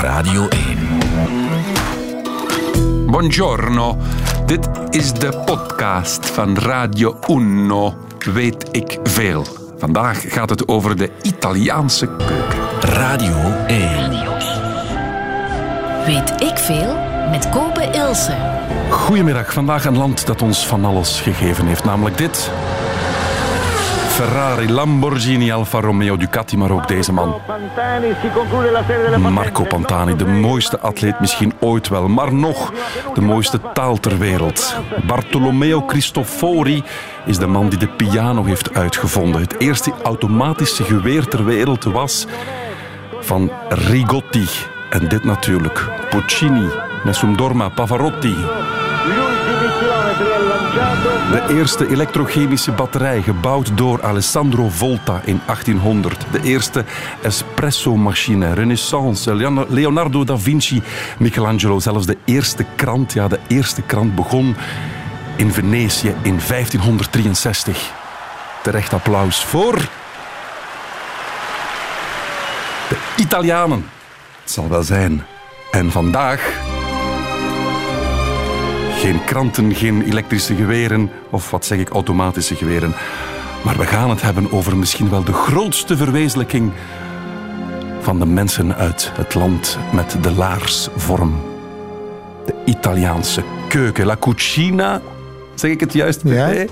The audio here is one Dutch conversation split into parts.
Radio 1. Buongiorno, dit is de podcast van Radio Uno. Weet ik veel. Vandaag gaat het over de Italiaanse keuken. Radio 1. Weet ik veel met Kopen Ilse. Goedemiddag, vandaag een land dat ons van alles gegeven heeft, namelijk dit. Ferrari, Lamborghini, Alfa Romeo, Ducati, maar ook deze man. Marco Pantani, de mooiste atleet misschien ooit wel, maar nog de mooiste taal ter wereld. Bartolomeo Cristofori is de man die de piano heeft uitgevonden. Het eerste automatische geweer ter wereld was van Rigotti. En dit natuurlijk, Puccini, Nessun Dorma, Pavarotti. De eerste elektrochemische batterij, gebouwd door Alessandro Volta in 1800. De eerste espresso-machine, Renaissance, Leonardo da Vinci, Michelangelo. Zelfs de eerste krant, ja, de eerste krant begon in Venetië in 1563. Terecht applaus voor de Italianen. Het zal wel zijn. En vandaag geen kranten, geen elektrische geweren of wat zeg ik, automatische geweren. Maar we gaan het hebben over misschien wel de grootste verwezenlijking van de mensen uit het land met de laarsvorm. De Italiaanse keuken. La cucina, zeg ik het juist? Ja.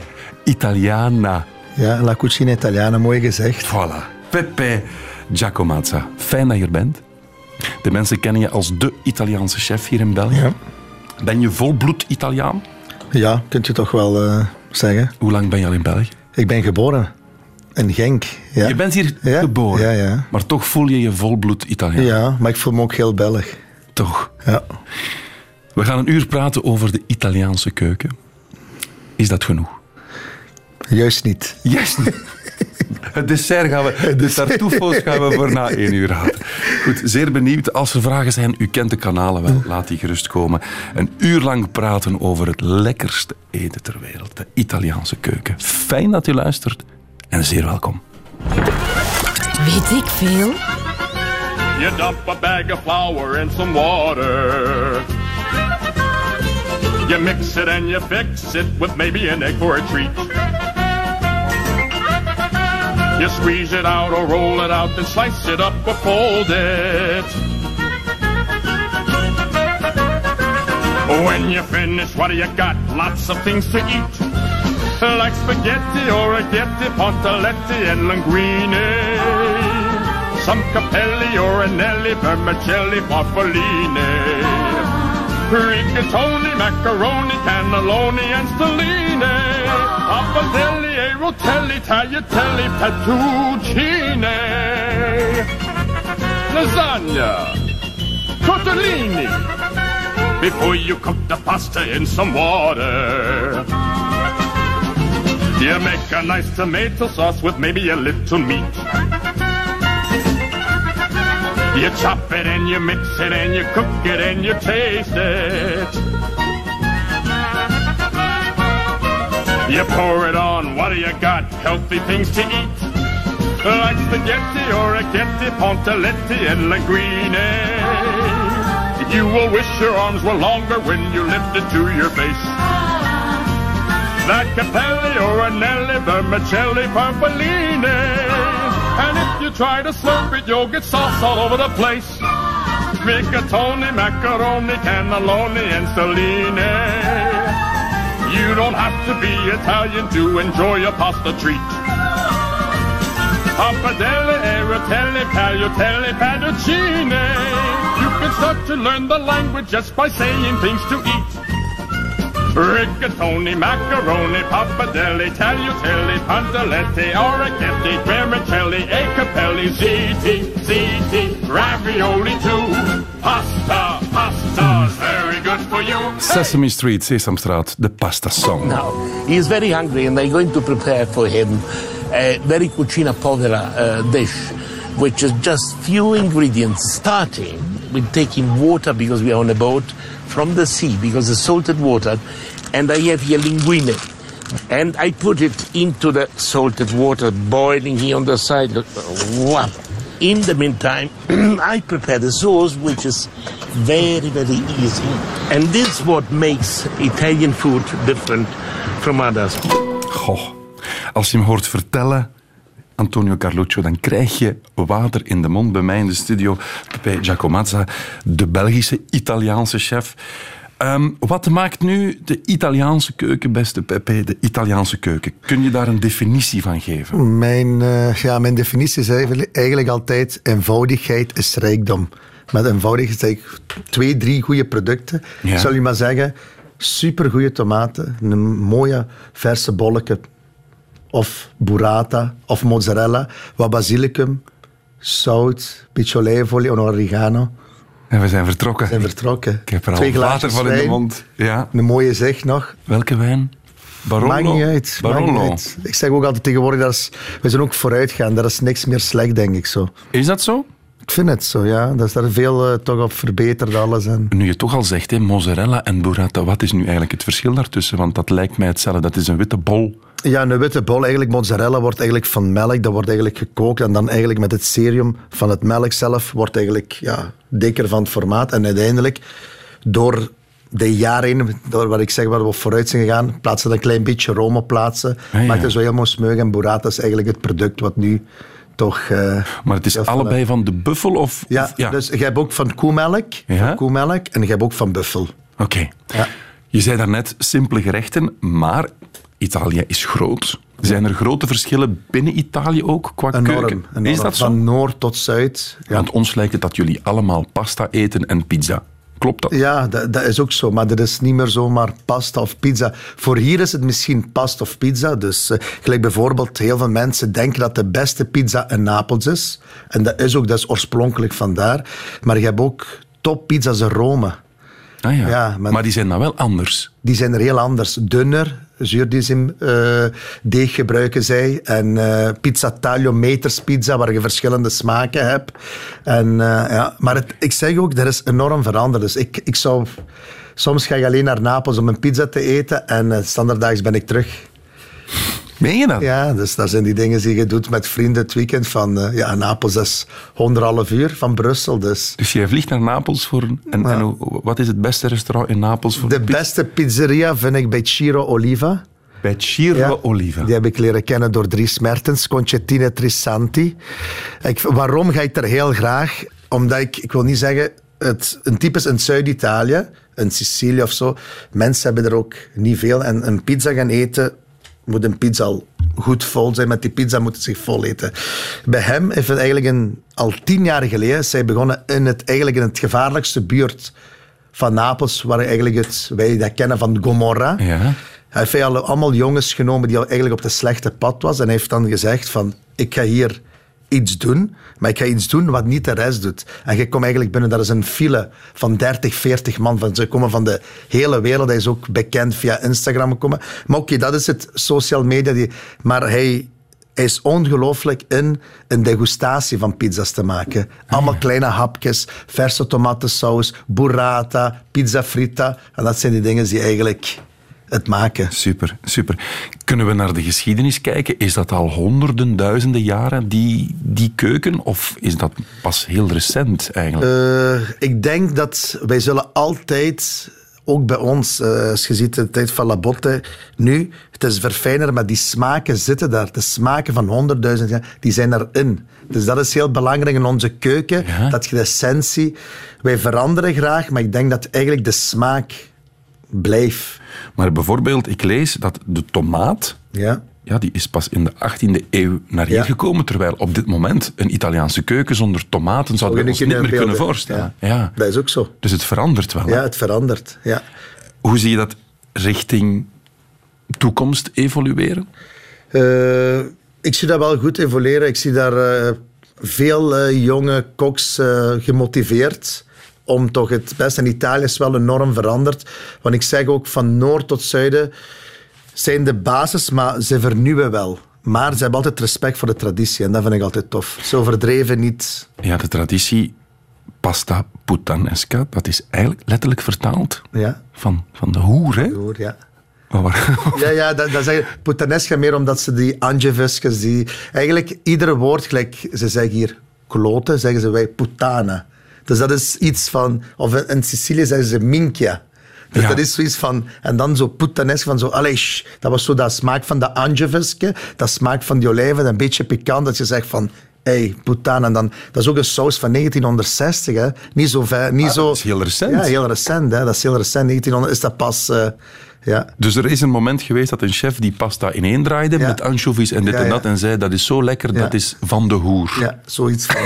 Italiana. Ja, la cucina italiana, mooi gezegd. Voilà. Pepe Giacomazza. Fijn dat je er bent. De mensen kennen je als de Italiaanse chef hier in België. Ja. Ben je volbloed Italiaan? Ja, kunt je toch wel eh, zeggen. Hoe lang ben je al in België? Ik ben geboren in Genk. Ja. Je bent hier Ja, geboren, ja, ja. maar toch voel je je volbloed Italiaan. Ja, maar ik voel me ook heel Belg. Toch? Ja. We gaan een uur praten over de Italiaanse keuken. Is dat genoeg? Juist niet. Yes! Het dessert gaan we, de tartufo's gaan we voor na één uur houden. Goed, zeer benieuwd. Als er vragen zijn, u kent de kanalen wel, laat die gerust komen. Een uur lang praten over het lekkerste eten ter wereld, de Italiaanse keuken. Fijn dat u luistert en zeer welkom. Weet ik veel? You dump a bag of flour in some water. You mix it and you fix it with maybe an egg for a treat. You squeeze it out or roll it out, then slice it up or fold it. When you finish, what do you got? Lots of things to eat. Like spaghetti, orecchiette, pontoletti, and linguine. Some capelli, or orinelli, vermicelli, farfalline. Rigatoni, macaroni, cannelloni, and stelline. Pappardelle, rotelli, tagliatelle, fettuccine. Lasagna. Tortellini. Before you cook the pasta in some water. You make a nice tomato sauce with maybe a little meat. You chop it and you mix it and you cook it and you taste it. You pour it on, what do you got? Healthy things to eat. Like spaghetti or a getti, pontoletti and linguine. You will wish your arms were longer when you lift it to your face. That capelli or anelli, vermicelli, farfalline. And if you try to slurp it, you'll get sauce all over the place. Rigatoni, macaroni, cannelloni, and stelline. You don't have to be Italian to enjoy a pasta treat. Pappardelle, eratelli, tagliatelle, fettuccine. You can start to learn the language just by saying things to eat. Rigatoni, macaroni, pappardelle, tagliatelle, pantalette, orecchiette, vermicelli, e capelli, ziti, ziti, ravioli too. Pasta, pasta's very good for you. Sesame Street, Sesamstraat, the pasta song. Now, he is very hungry and they're going to prepare for him a very cucina povera uh, dish, which is just few ingredients, starting with taking water because we are on a boat from the sea because it's salted water, and I have here linguine. And I put it into the salted water, boiling here on the side. Wow. In the meantime, I prepare the sauce, which is very, very easy. And this is what makes Italian food different from others. Goh, als je hem hoort vertellen, Antonio Carluccio, dan krijg je water in de mond bij mij in de studio. Pepe Giacomazza, de Belgische Italiaanse chef. Ehm, wat maakt nu de Italiaanse keuken, beste Pepe, de Italiaanse keuken? Kun je daar een definitie van geven? Mijn, eh, ja, mijn definitie is eigenlijk- altijd eenvoudigheid is rijkdom. Met eenvoudigheid zeg ik twee, drie goede producten. Ja. Zal je maar zeggen, supergoeie tomaten, een mooie verse bolleke of burrata of mozzarella, wat basilicum, zout, beetje olijfolie en oregano. En we zijn vertrokken. Zijn vertrokken. Ik heb er al Twee water van in de wijn, mond. Ja. Een mooie zeg nog. Welke wijn? Barolo? Maakt niet uit. maakt niet Barolo. uit. Ik zeg ook altijd tegenwoordig, dat is, we zijn ook vooruitgaan. Dat is niks meer slecht, denk ik zo. Is dat zo? Ik vind het zo, ja. Dat is daar veel eh, toch op verbeterd alles. En... Nu je toch al zegt, hè, mozzarella en burrata, wat is nu eigenlijk het verschil daartussen? Want dat lijkt mij hetzelfde. Dat is een witte bol. Ja, een witte bol, eigenlijk mozzarella, wordt eigenlijk van melk. Dat wordt eigenlijk gekookt en dan eigenlijk met het serum van het melk zelf wordt eigenlijk ja, dikker van het formaat. En uiteindelijk, door de jaren heen, door wat ik zeg, waar we vooruit zijn gegaan, plaatsen dat een klein beetje room op plaatsen. Ah, ja. Maakt het zo helemaal smeug. En burrata is eigenlijk het product wat nu toch... eh, Maar het is allebei van de buffel of... Ja, of- ja. dus je hebt ook van koemelk, Ja. van koemelk en je hebt ook van buffel. Oké. Ja. Je zei daarnet simpele gerechten, maar Italië is groot. Zijn er grote verschillen binnen Italië ook qua Enorm. keuken? enorm. Is dat zo? Van noord tot zuid. Ja. Want ons lijkt het dat jullie allemaal pasta eten en pizza. Klopt dat? Ja, dat, dat is ook zo. Maar dat is niet meer zomaar pasta of pizza. Voor hier is het misschien pasta of pizza. Dus eh, gelijk bijvoorbeeld, heel veel mensen denken dat de beste pizza in Napels is. En dat is ook, dat is oorspronkelijk vandaar. Maar je hebt ook toppizza's in Rome. Ah, ja. Ja, maar- maar die zijn dan wel anders. Die zijn er heel anders. Dunner, zuurdism eh deeg gebruiken zij. En eh pizza taglio, meterspizza, waar je verschillende smaken hebt. En, eh, ja. Maar het, ik zeg ook, dat is enorm veranderd. Dus ik, ik zou... Soms ga ik alleen naar Napels om een pizza te eten en uh, standaarddaags ben ik terug. Meen je dat? Ja, dus dat zijn die dingen die je doet met vrienden het weekend. Van, eh, ja, Napels is anderhalf uur van Brussel, dus... Dus jij vliegt naar Napels voor... een- En, en wat is het beste restaurant in Napels voor De beste pizzeria vind ik bij Ciro Oliva. Bij Ciro Ja, Oliva. Die heb ik leren kennen door Dries Mertens, Concettine Trisanti. Ik, waarom ga ik er heel graag? Omdat ik, ik wil niet zeggen, het, een type is in Zuid-Italië, in Sicilië of zo. Mensen hebben er ook niet veel. En een pizza gaan eten, moet een pizza al goed vol zijn. Met die pizza moet het zich vol eten. Bij hem heeft het eigenlijk een, al tien jaar geleden, zij begonnen in het, eigenlijk in het gevaarlijkste buurt van Napels, waar eigenlijk het, wij dat kennen van Gomorra. Ja. Hij heeft alle- allemaal jongens genomen die al eigenlijk op de slechte pad was. En hij heeft dan gezegd van, ik ga hier iets doen, maar ik ga iets doen wat niet de rest doet. En je komt eigenlijk binnen, dat is een file van 30, 40 man. Van, ze komen van de hele wereld. Hij is ook bekend via Instagram gekomen. Maar oké, dat is het social media. Die, maar hij, hij is ongelooflijk in een degustatie van pizza's te maken. Allemaal kleine hapjes, verse tomatensaus, burrata, pizza fritta. En dat zijn die dingen die eigenlijk het maken. Super, super. Kunnen we naar de geschiedenis kijken? Is dat al honderden, duizenden jaren, die, die keuken? Of is dat pas heel recent eigenlijk? Eh, ik denk dat wij zullen altijd, ook bij ons, eh, als je ziet de tijd van Labotte, nu, het is verfijner, maar die smaken zitten daar. De smaken van honderdduizend jaar, die zijn erin. Dus dat is heel belangrijk in onze keuken, Ja. dat je de essentie... Wij veranderen graag, maar ik denk dat eigenlijk de smaak blijft. Maar bijvoorbeeld, ik lees dat de tomaat... Ja. Ja, die is pas in de 18e eeuw naar hier Ja. gekomen, terwijl op dit moment een Italiaanse keuken zonder tomaten zouden we ons Zou je niet meer kunnen voorstellen. Ja. Dat is ook zo. Dus het verandert wel. hè? Ja, het verandert. Ja. Hoe zie je dat richting toekomst evolueren? Eh, ik zie dat wel goed evolueren. Ik zie daar eh, veel eh, jonge koks gemotiveerd om toch het beste. En Italië is wel enorm veranderd. Want ik zeg ook van noord tot zuiden zijn de basis, maar ze vernieuwen wel. Maar ze hebben altijd respect voor de traditie en dat vind ik altijd tof. Zo verdreven niet. Ja, de traditie pasta puttanesca, dat is eigenlijk letterlijk vertaald Ja, van, van de hoer, hè? hoor, ja. Maar waar- Ja, ja dat, dat zeggen puttanesca meer omdat ze die angevisjes, die... Eigenlijk iedere woord, gelijk ze zeggen hier kloten, zeggen ze wij putana. Dus dat is iets van... Of in Sicilië zeggen ze minchia. Dus Ja. dat is zoiets van... En dan zo putanesk van zo... Allee, shh, dat was zo dat smaak van de anjovisje, dat smaak van die olijven, een beetje pikant, dat je zegt van... Hey, putana. En dan, dat is ook een saus van 1960, hè. Niet zo ver, niet zo... Ah, dat is heel recent. Ja, heel recent, hè. Dat is heel recent. 1900 is dat pas... eh, ja. Dus er is een moment geweest dat een chef die pasta ineen draaide Ja. met anchovies en dit Ja, en dat en zei dat is zo lekker, dat is van de hoer. ja, zoiets van...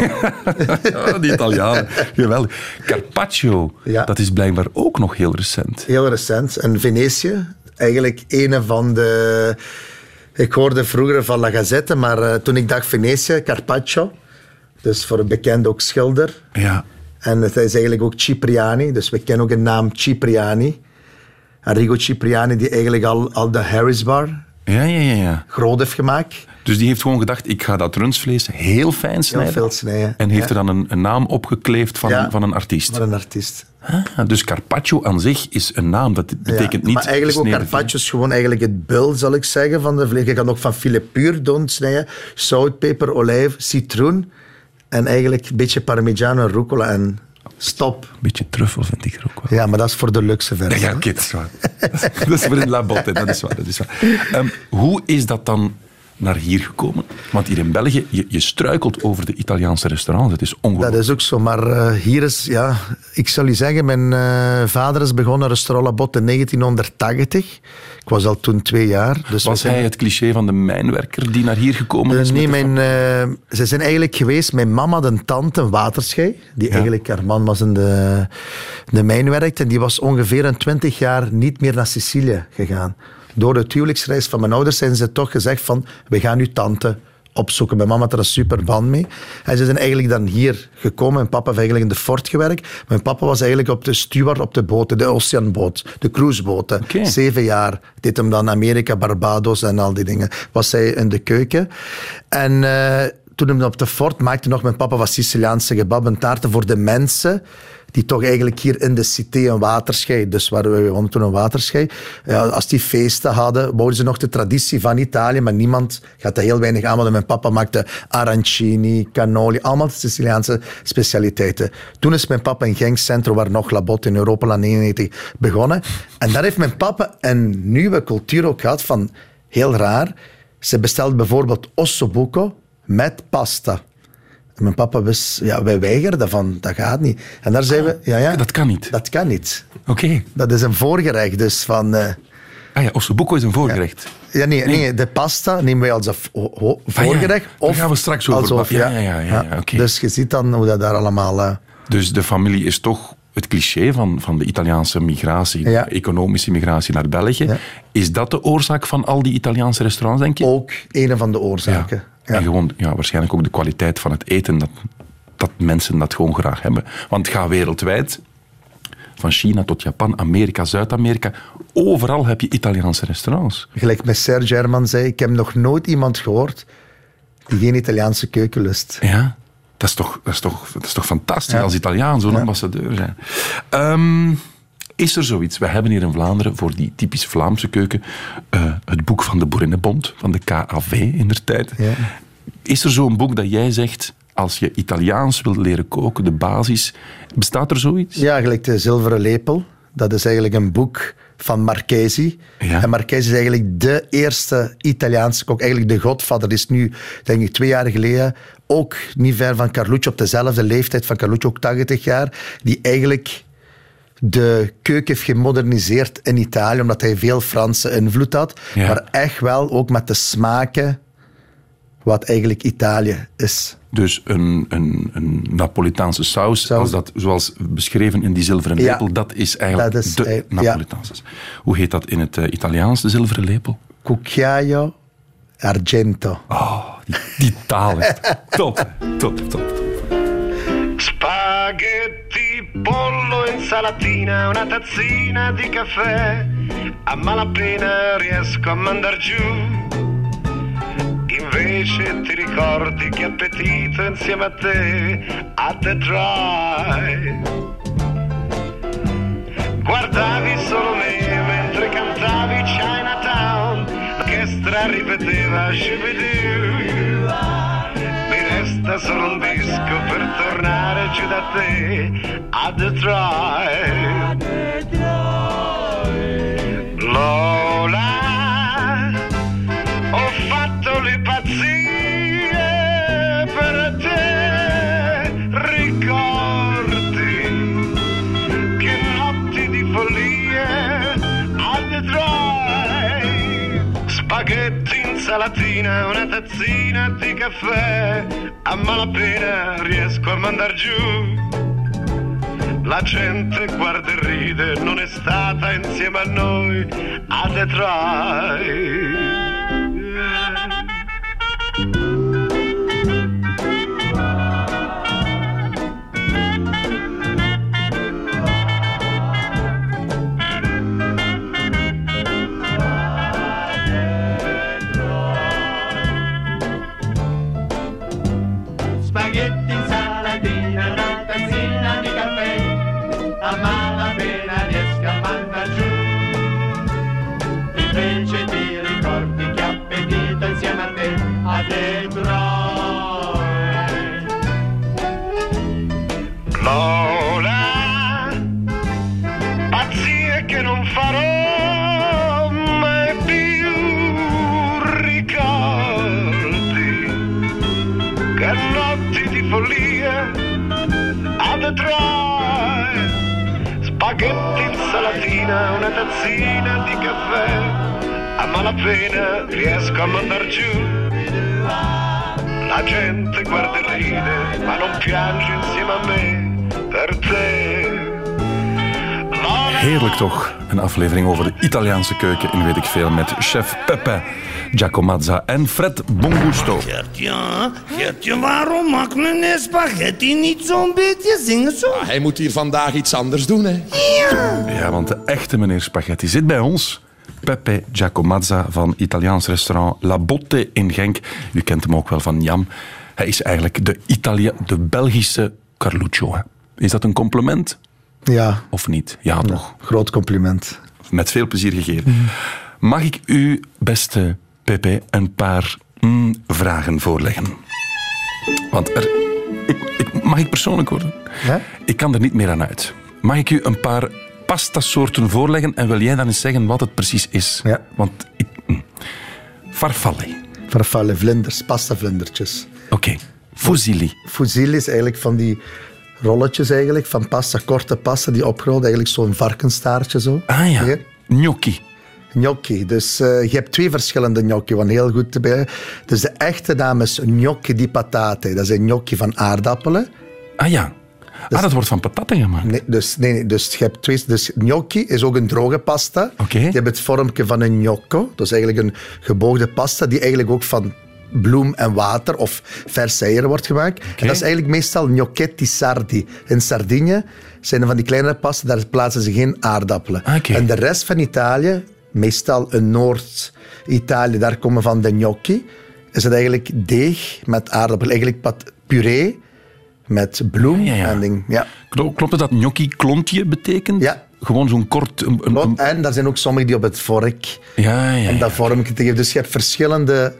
Ja, die Italianen. Geweldig. Carpaccio, Ja. dat is blijkbaar ook nog heel recent. Heel recent. En Venetië, eigenlijk een van de... Ik hoorde vroeger van La Gazzetta, maar eh, toen ik dacht Venetië, Carpaccio. Dus voor een bekend ook schilder. Ja. En het is eigenlijk ook Cipriani, dus we kennen ook de naam Cipriani. Arrigo Cipriani, die eigenlijk al, al de Harris Bar Ja, ja, ja, ja. groot heeft gemaakt. Dus die heeft gewoon gedacht, ik ga dat rundvlees heel fijn snijden. veel snijden, En heeft er dan een, een naam opgekleefd van, van een artiest. Maar een artiest. Ah, dus Carpaccio aan zich is een naam, dat betekent Ja, niet Maar eigenlijk ook carpaccio is gewoon eigenlijk het bil, zal ik zeggen, van de vlees. Je kan ook van filet puur doen snijden. Zout, peper, olijf, citroen. En eigenlijk een beetje parmigiano en rucola en stop. Een beetje truffel vind ik er ook wel. Ja, maar dat is voor de luxe versie. Ja, oké, dat is waar. dat is voor in La Botte, dat is waar. Dat is waar. Ehm, hoe is dat dan naar hier gekomen? Want hier in België, je, je struikelt over de Italiaanse restaurants. Het is Dat ongelooflijk. is ook zo, maar eh, hier is, ja, ik zal je zeggen, mijn eh, vader is begonnen Restaurant La Botte in 1980. Ik was al toen twee jaar. Dus Was zijn- hij het cliché van de mijnwerker die naar hier gekomen Eh, is? nee, de mijn, ze zijn eigenlijk geweest. Mijn mama een tante, een waterschei, die eigenlijk, haar man was in de, de mijn werkte. En die was ongeveer een twintig jaar niet meer naar Sicilië gegaan. Door de huwelijksreis van mijn ouders zijn ze toch gezegd van, we gaan uw tante opzoeken. Mijn mama had er een super band mee. En ze zijn eigenlijk dan hier gekomen. Mijn papa heeft eigenlijk in de fort gewerkt. Mijn papa was eigenlijk op de steward op de boten, de oceanboot, de cruiseboten. Zeven jaar deed hem dan Amerika, Barbados en al die dingen. Was hij in de keuken. En eh, toen hem op de fort maakte nog mijn papa wat Siciliaanse kebab en taarten voor de mensen die toch eigenlijk hier in de cité een waterschei, dus waar we woonden toen een waterschei, ja, als die feesten hadden, wouden ze nog de traditie van Italië, maar niemand gaat er heel weinig aan, want mijn papa maakte arancini, cannoli, allemaal Siciliaanse specialiteiten. Toen is mijn papa in Genk Centro, waar nog Labot in Europa 99 begonnen. En daar heeft mijn papa een nieuwe cultuur ook gehad van, heel raar, ze bestelde bijvoorbeeld ossobuco met pasta. En mijn papa wist, ja, wij weigerden van, dat gaat niet. En daar zijn we, ja, ja. Dat kan niet. Dat kan niet. Oké. Dat is een voorgerecht, dus van... eh, Ah ja, ossobuco is een voorgerecht. ja, nee, nee, de pasta nemen wij als een ho- voorgerecht. Ah, daar of gaan we straks over alsof. Ja, ja, ja. Dus je ziet dan hoe dat daar allemaal... eh, Dus de familie is toch het cliché van, van de Italiaanse migratie, Ja. de economische migratie naar België. Ja. Is dat de oorzaak van al die Italiaanse restaurants, denk je? ook een van de oorzaken. Ja. En gewoon ja, waarschijnlijk ook de kwaliteit van het eten, dat, dat mensen dat gewoon graag hebben. Want ga wereldwijd, van China tot Japan, Amerika, Zuid-Amerika, overal heb je Italiaanse restaurants. Gelijk met Serge Herman zei, ik heb nog nooit iemand gehoord die geen Italiaanse keuken lust. Ja, dat is toch, dat is toch, dat is toch fantastisch Ja. als Italiaan zo'n ambassadeur zijn. Ehm, is er zoiets? We hebben hier in Vlaanderen voor die typisch Vlaamse keuken eh, het boek van de Boerinnenbond, van de KAV in der tijd. Ja. Is er zo'n boek dat jij zegt, als je Italiaans wilt leren koken, de basis, bestaat er zoiets? Ja, gelijk de Zilveren Lepel. Dat is eigenlijk een boek van Marchesi. Ja. En Marchesi is eigenlijk de eerste Italiaanse kok. Eigenlijk de godvader. Is nu, denk ik, twee jaar geleden ook niet ver van Carluccio, op dezelfde leeftijd van Carluccio, ook 80 jaar. Die eigenlijk de keuken heeft gemoderniseerd in Italië, omdat hij veel Franse invloed had. Ja. Maar echt wel ook met de smaken wat eigenlijk Italië is. Dus een, een, een Napolitaanse saus, Saus. als dat, zoals beschreven in die zilveren Ja. lepel, dat is eigenlijk Dat is de ja. Napolitaanse saus. Hoe heet dat in het eh, Italiaans, de zilveren lepel? Cucchiaio argento. Oh, die, die taal is top, top, top. Spaghetti, pollo, insalatina, una tazzina di caffè. A malapena riesco a mandar giù. Invece ti ricordi che appetito insieme a te a The Drive. Guardavi solo me mentre cantavi Chinatown. L'orchestra ripeteva Shubidoo. Mi resta solo un disco te a Detroit. Lola, Insalatina, una tazzina di caffè, a malapena riesco a mandar giù. La gente guarda e ride, non è stata insieme a noi a Detroit. Detroit. Lola, pazzie che non farò mai più ricordi che di follia a Detroit spaghetti, insalatina, una tazzina di caffè a malapena riesco a mandar giù la gente guarda e ride ma non piange insieme a me per te Heerlijk toch, een aflevering over de Italiaanse keuken in weet ik veel met chef Pepe Giacomazza en Fred Bongusto. Gertje, Gertje, waarom maakt meneer spaghetti niet zo'n beetje zingen zo? Hij moet hier vandaag iets anders doen, hè? Ja, want de echte meneer Spaghetti zit bij ons. Pepe Giacomazza van Italiaans restaurant La Botte in Genk. U kent hem ook wel van Jam. Hij is eigenlijk de, Italia de Belgische Carluccio. hè. Is dat een compliment Ja, of niet? Ja, toch. groot compliment. Met veel plezier gegeven. Mag ik u, beste Pepe, een paar mm, vragen voorleggen? Want er, ik, ik, mag ik persoonlijk worden? Ja? Ik kan er niet meer aan uit. Mag ik u een paar pastasoorten voorleggen en wil jij dan eens zeggen wat het precies is? Ja. Want ik... mm. Farfalle. Farfalle vlinders, pasta vlindertjes. Oké. Fusilli. Fusilli is eigenlijk van die rolletjes eigenlijk, van pasta, korte pasta, die opgerold, eigenlijk zo'n varkenstaartje zo. Ah ja. Hier. Gnocchi. Gnocchi. Dus eh, je hebt twee verschillende gnocchi, want heel goed te bij. Dus de echte naam is gnocchi di patate. Dat is een gnocchi van aardappelen. Ah ja. Ah, dat wordt van patat gemaakt. Nee, dus, nee, nee, dus je hebt twee. Dus gnocchi is ook een droge pasta. Oké. Je hebt het vormpje van een gnocco. Dat is eigenlijk een geboogde pasta die eigenlijk ook van bloem en water of eieren wordt gemaakt. En dat is eigenlijk meestal gnocchetti sardi. In Sardinië zijn er van die kleinere pasta, daar plaatsen ze geen aardappelen. Ah, Oké. En de rest van Italië, meestal in Noord-Italië, daar komen van de gnocchi, is het eigenlijk deeg met aardappelen. Eigenlijk puree met bloem Ja, ja. en ding. Ja. Klo- Klopt het dat gnocchi klontje betekent? Ja. Gewoon zo'n kort... Een, een- een- En daar zijn ook sommigen die op het vork ja, ja, en dat vormpje te geven. Dus je hebt verschillende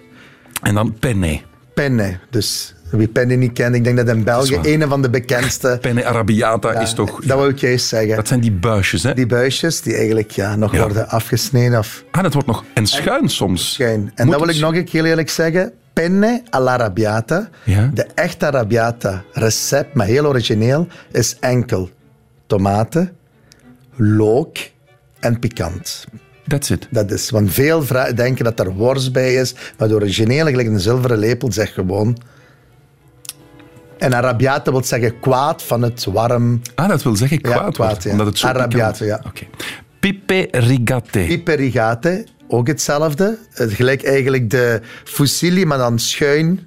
En dan penne. pennen. Dus wie pennen niet kent, ik denk dat in België een van de bekendste... Penne arrabbiata is toch... Dat wou ik juist zeggen. Dat zijn die buisjes, hè? Die buisjes die eigenlijk ja, nog worden afgesneden of Ah, dat wordt nog... En schuin soms. schuin. En Moet dat wil ik nog een keer eerlijk zeggen. Penne all'arrabbiata. Ja. De echte arrabbiata recept, maar heel origineel, is enkel tomaten, look en pikant. That's it. Dat is, want veel denken dat er worst bij is, maar de originele, gelijk een zilveren lepel, zegt gewoon... En arrabbiata wil zeggen kwaad van het warm. Ah, dat wil zeggen Ja, kwaad, kwaad, ja. omdat het zo Arrabbiata, pikant- ja. Oké. Pipe rigate. Iperigate, ook hetzelfde. Het gelijk eigenlijk de fusilli, maar dan schuin.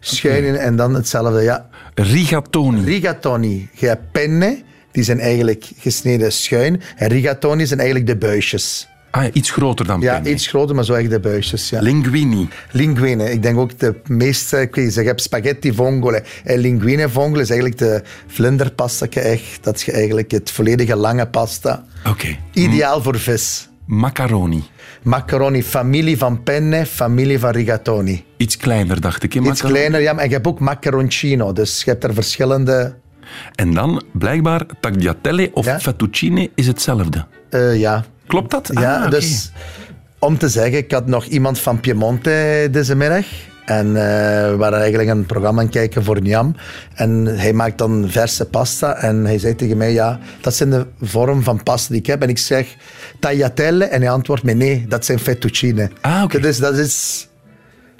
Schuin in- en dan hetzelfde, ja. Rigatoni. Rigatoni. Je hebt penne, die zijn eigenlijk gesneden schuin. En rigatoni zijn eigenlijk de buisjes. Ah, ja, iets groter dan Ja, penne. iets groter, maar zo echt de buisjes. Ja. Linguini. Linguine. Ik denk ook de meeste, ik weet je hebt spaghetti vongole. En linguine vongole is eigenlijk de vlinderpasta. Echt, dat is eigenlijk het volledige lange pasta. Oké. Ideaal voor vis. Macaroni. Macaroni, familie van penne, familie van rigatoni. Iets kleiner, dacht ik. hè, Iets kleiner, ja, maar je hebt ook macaroncino. Dus je hebt er verschillende... En dan, blijkbaar, tagliatelle of Ja. fettuccine is hetzelfde. Eh, ja. Klopt dat? Ja, Ah, dus om te zeggen, ik had nog iemand van Piemonte deze middag. En eh, we waren eigenlijk een programma aan het kijken voor Niam. En hij maakt dan verse pasta. En hij zei tegen mij, ja, dat zijn de vorm van pasta die ik heb. En ik zeg, tagliatelle. En hij antwoordt me, nee, dat zijn fettuccine. Ah, oké. Dus dat is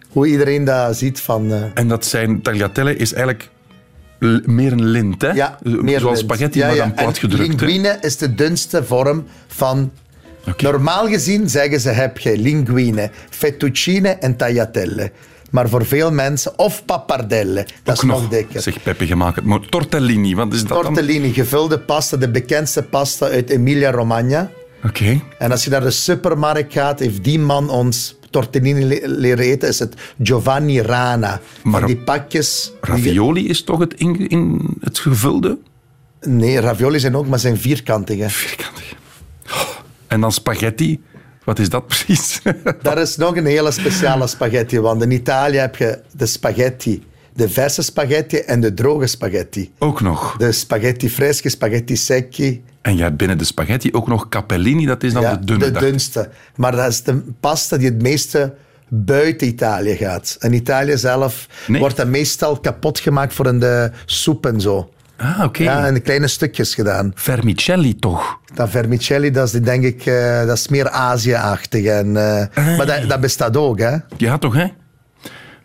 hoe iedereen dat ziet van... eh, En dat zijn tagliatelle is eigenlijk meer een lint, hè? ja, meer Zoals lint. spaghetti, Ja, maar ja. dan En platgedrukt. Linguine is de dunste vorm van... Normaal gezien zeggen ze heb je linguine, fettuccine en tagliatelle. Maar voor veel mensen, of pappardelle, dat is Ook nog dikker. Zeg Peppe, je maakt het. Maar tortellini, wat is dat dan? Tortellini, gevulde pasta, de bekendste pasta uit Emilia-Romagna. Oké. En als je naar de supermarkt gaat, heeft die man ons tortellini le- leren eten, is het Giovanni Rana. Maar van die pakjes... Ravioli is toch het, in, in het gevulde? Nee, ravioli zijn ook, maar zijn vierkantige. Vierkantig. En dan spaghetti. Wat is dat precies? Daar is nog een hele speciale spaghetti, want in Italië heb je de spaghetti, de verse spaghetti en de droge spaghetti. ook nog. De spaghetti fresche, spaghetti secchi, En je hebt binnen de spaghetti ook nog capellini, dat is dan ja, de dunne. de dunste. Maar dat is de pasta die het meeste buiten Italië gaat. In Italië zelf Nee. wordt dat meestal kapot gemaakt voor in de soep en zo. Ah, oké. Ja, in kleine stukjes gedaan. Vermicelli toch? Dat vermicelli, dat is denk ik, eh, dat is meer Azië-achtig. En, eh, Maar dat, dat bestaat ook, hè? Ja, toch, hè?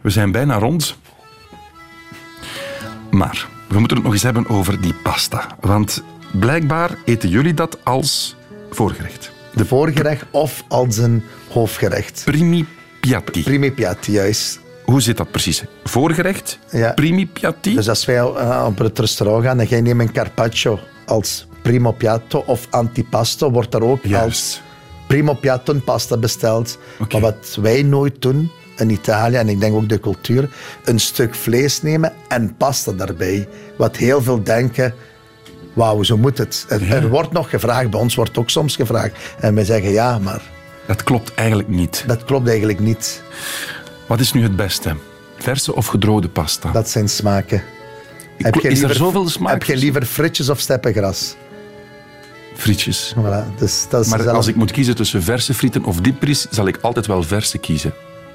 We zijn bijna rond. Maar we moeten het nog eens hebben over die pasta. Want blijkbaar eten jullie dat als voorgerecht. De voorgerecht of als een hoofdgerecht. Primi piatti. Primi piatti, juist. Hoe zit dat precies? Voorgerecht? Ja. Primi piatti? Dus als wij eh, op het restaurant gaan en jij neemt een carpaccio als primo piatto of antipasto, wordt daar ook Juist. als primo piatto een pasta besteld. Maar wat wij nooit doen in Italië, en ik denk ook de cultuur, een stuk vlees nemen en pasta daarbij. Wat heel veel denken, wauw, zo moet het. Er, er wordt nog gevraagd, bij ons wordt ook soms gevraagd. En wij zeggen ja, maar Dat klopt eigenlijk niet. dat klopt eigenlijk niet. Wat is nu het beste? Verse of gedroogde pasta? Dat zijn smaken. Heb Is je er liever, zoveel smaak Heb je liever frietjes of steppengras? Frietjes. Voilà, dus dat is Maar zelf- als ik moet kiezen tussen verse frieten of diepries, zal ik altijd wel verse kiezen.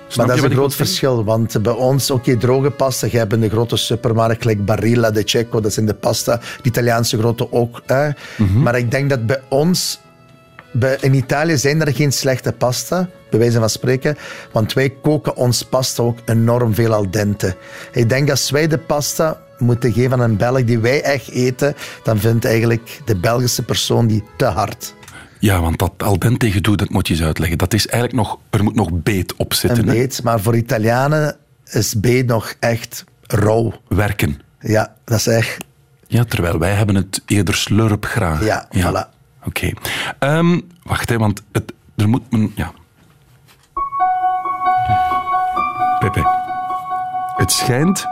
Snap Maar dat is een groot verschil, want bij ons, oké, droge pasta, je hebt in de grote supermarkt, like Barilla, de Cecco, dat zijn de pasta, de Italiaanse grote ook. Hè. Mhm. Maar ik denk dat bij ons, in Italië zijn er geen slechte pasta, bij wijze van spreken, want wij koken ons pasta ook enorm veel al dente. Ik denk als wij de pasta moeten geven aan een Belg die wij echt eten, dan vindt eigenlijk de Belgische persoon die te hard. Ja, want dat al dente gedoe, dat moet je eens uitleggen. Dat is eigenlijk nog, er moet nog beet op zitten. Een hè. beet, maar voor Italianen is beet nog echt rauw. Werken. Ja, dat is echt... Ja, terwijl wij hebben het eerder slurp graag. Ja, voilà. Oké. Ehm, wacht, hè, want het, er moet... Men, ja. Pepe. Het schijnt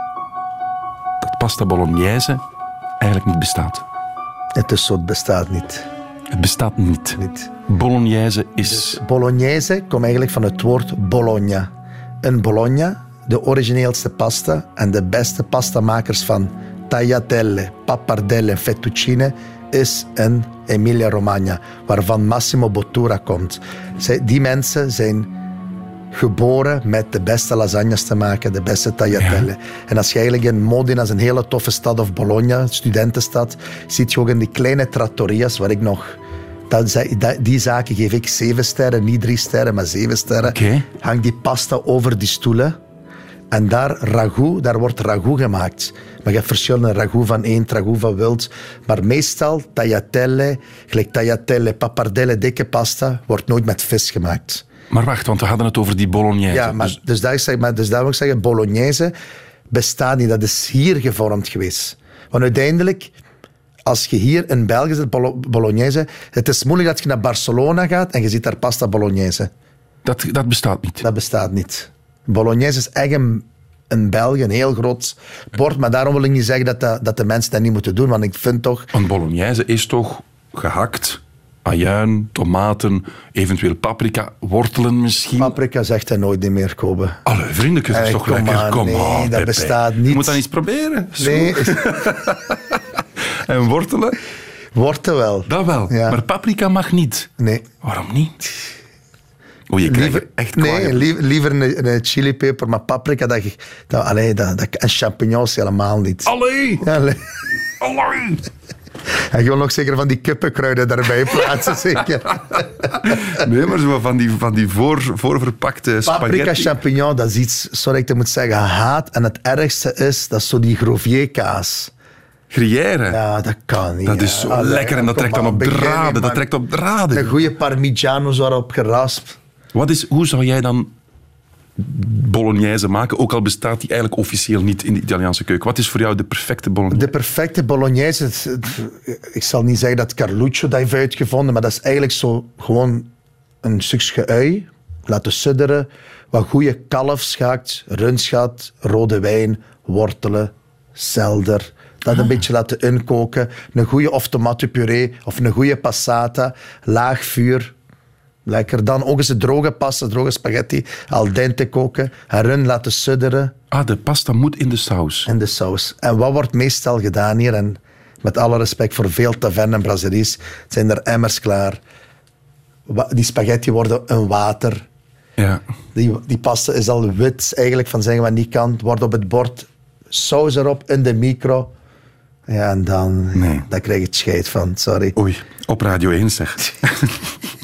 dat pasta bolognese eigenlijk niet bestaat. Het is zo, het bestaat niet. Het bestaat niet. niet. Bolognese is... Bolognese komt eigenlijk van het woord Bologna. Een Bologna, de origineelste pasta en de beste pastamakers van tagliatelle, pappardelle fettuccine is in Emilia-Romagna, waarvan Massimo Bottura komt. Zij, die mensen zijn geboren met de beste lasagnes te maken, de beste tagliatelle. En als je eigenlijk in Modena, een hele toffe stad, of Bologna, studentenstad, ziet je ook in die kleine trattoria's, waar ik nog... Dat, die zaken geef ik zeven sterren, niet drie sterren, maar zeven sterren. Oké. Hangt die pasta over die stoelen. En daar ragout, daar wordt ragout gemaakt. Maar je hebt verschillende ragout van eend, ragout van wild. Maar meestal tagliatelle, gelijk tagliatelle, pappardelle, dikke pasta, wordt nooit met vis gemaakt. Maar wacht, want we hadden het over die bolognese. Ja, maar Dus- dus, daar, zeg, maar dus daar wil ik zeggen, bolognese bestaat niet. Dat is hier gevormd geweest. Want uiteindelijk, als je hier in België zit, bolo- bolognese, het is moeilijk dat je naar Barcelona gaat en je ziet daar pasta bolognese. dat, dat bestaat niet. Dat bestaat niet. Bolognese is echt een, in België een heel groot bord, maar daarom wil ik niet zeggen dat, dat, dat de mensen dat niet moeten doen, want ik vind toch... Want bolognese is toch gehakt, ajuin, tomaten, eventueel paprika, wortelen misschien. Paprika zegt hij nooit niet meer, Kobe. Allee, vriendelijk, dat is toch kom lekker? aan, Kom nee, aan, dat bestaat niet. Je moet dat eens proberen. Nee, En wortelen? Wortel wel. Dat wel. Ja. Maar paprika mag niet. Nee. Waarom niet? Oh, je krijgt echt nee, kwaai liever, liever een, een chilipeper, maar paprika, dat, dat, allee, dat, dat, en champignons helemaal niet. Allee! Allee. Allee! En gewoon nog zeker van die kippenkruiden daarbij plaatsen, zeker. Nee, maar zo van die, van die voor, voorverpakte Paprika, spaghetti. champignon, dat is iets, sorry ik te moet zeggen, haat. En het ergste is, dat is zo die Grovier-kaas. Gruyère. Ja, dat kan niet. Dat is zo Allee, lekker en dat trekt dan op draden. Dat trekt op draden. Een goede parmigiano zo erop geraspt. Wat is, hoe zou jij dan bolognese maken? Ook al bestaat die eigenlijk officieel niet in de Italiaanse keuken. Wat is voor jou de perfecte bolognese? De perfecte bolognese, ik zal niet zeggen dat Carluccio dat heeft uitgevonden, maar dat is eigenlijk zo gewoon een stukje ui, laten sudderen, wat goede kalfsgaat, rundschat, rode wijn, wortelen, selder. Dat een beetje laten inkoken. Een goede of tomatenpuree of een goede passata, laag vuur. Lekker. Dan ook eens een droge pasta, droge spaghetti, al dente koken, erin laten sudderen Ah, de pasta moet in de saus. en de saus. En wat wordt meestal gedaan hier? En met alle respect voor veel tavernen en brasseries, zijn er emmers klaar. Die spaghetti worden een water. Ja. Die, die pasta is al wit, eigenlijk van zeggen wat niet kan. Wordt op het bord, saus erop, in de micro. Ja, en dan, Nee. dan krijg je het scheid van, sorry. Oei, op Radio 1 zeg.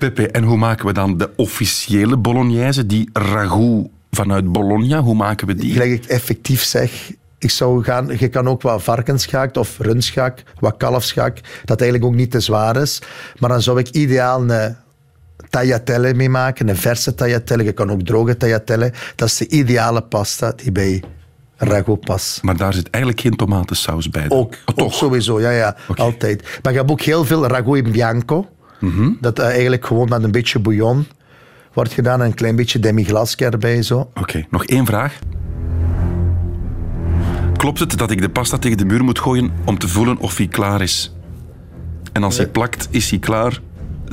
Pepe, en hoe maken we dan de officiële bolognese? Die ragout vanuit Bologna, hoe maken we die? Gelijk ik effectief zeg, ik zou gaan, je kan ook wat varkensgaak of rundsgaak, wat kalfsgaak, dat eigenlijk ook niet te zwaar is. Maar dan zou ik ideaal een tagliatelle mee maken, een verse tagliatelle. Je kan ook droge tagliatelle. Dat is de ideale pasta die bij ragout past. Maar daar zit eigenlijk geen tomatensaus bij. dan. Ook, Oh, ook toch? sowieso, ja, ja, altijd. Maar je hebt ook heel veel ragout in bianco. Dat eh, eigenlijk gewoon met een beetje bouillon wordt gedaan en een klein beetje demi-glace erbij. Zo. Oké, nog één vraag. Klopt het dat ik de pasta tegen de muur moet gooien om te voelen of hij klaar is? En als hij plakt, is hij klaar?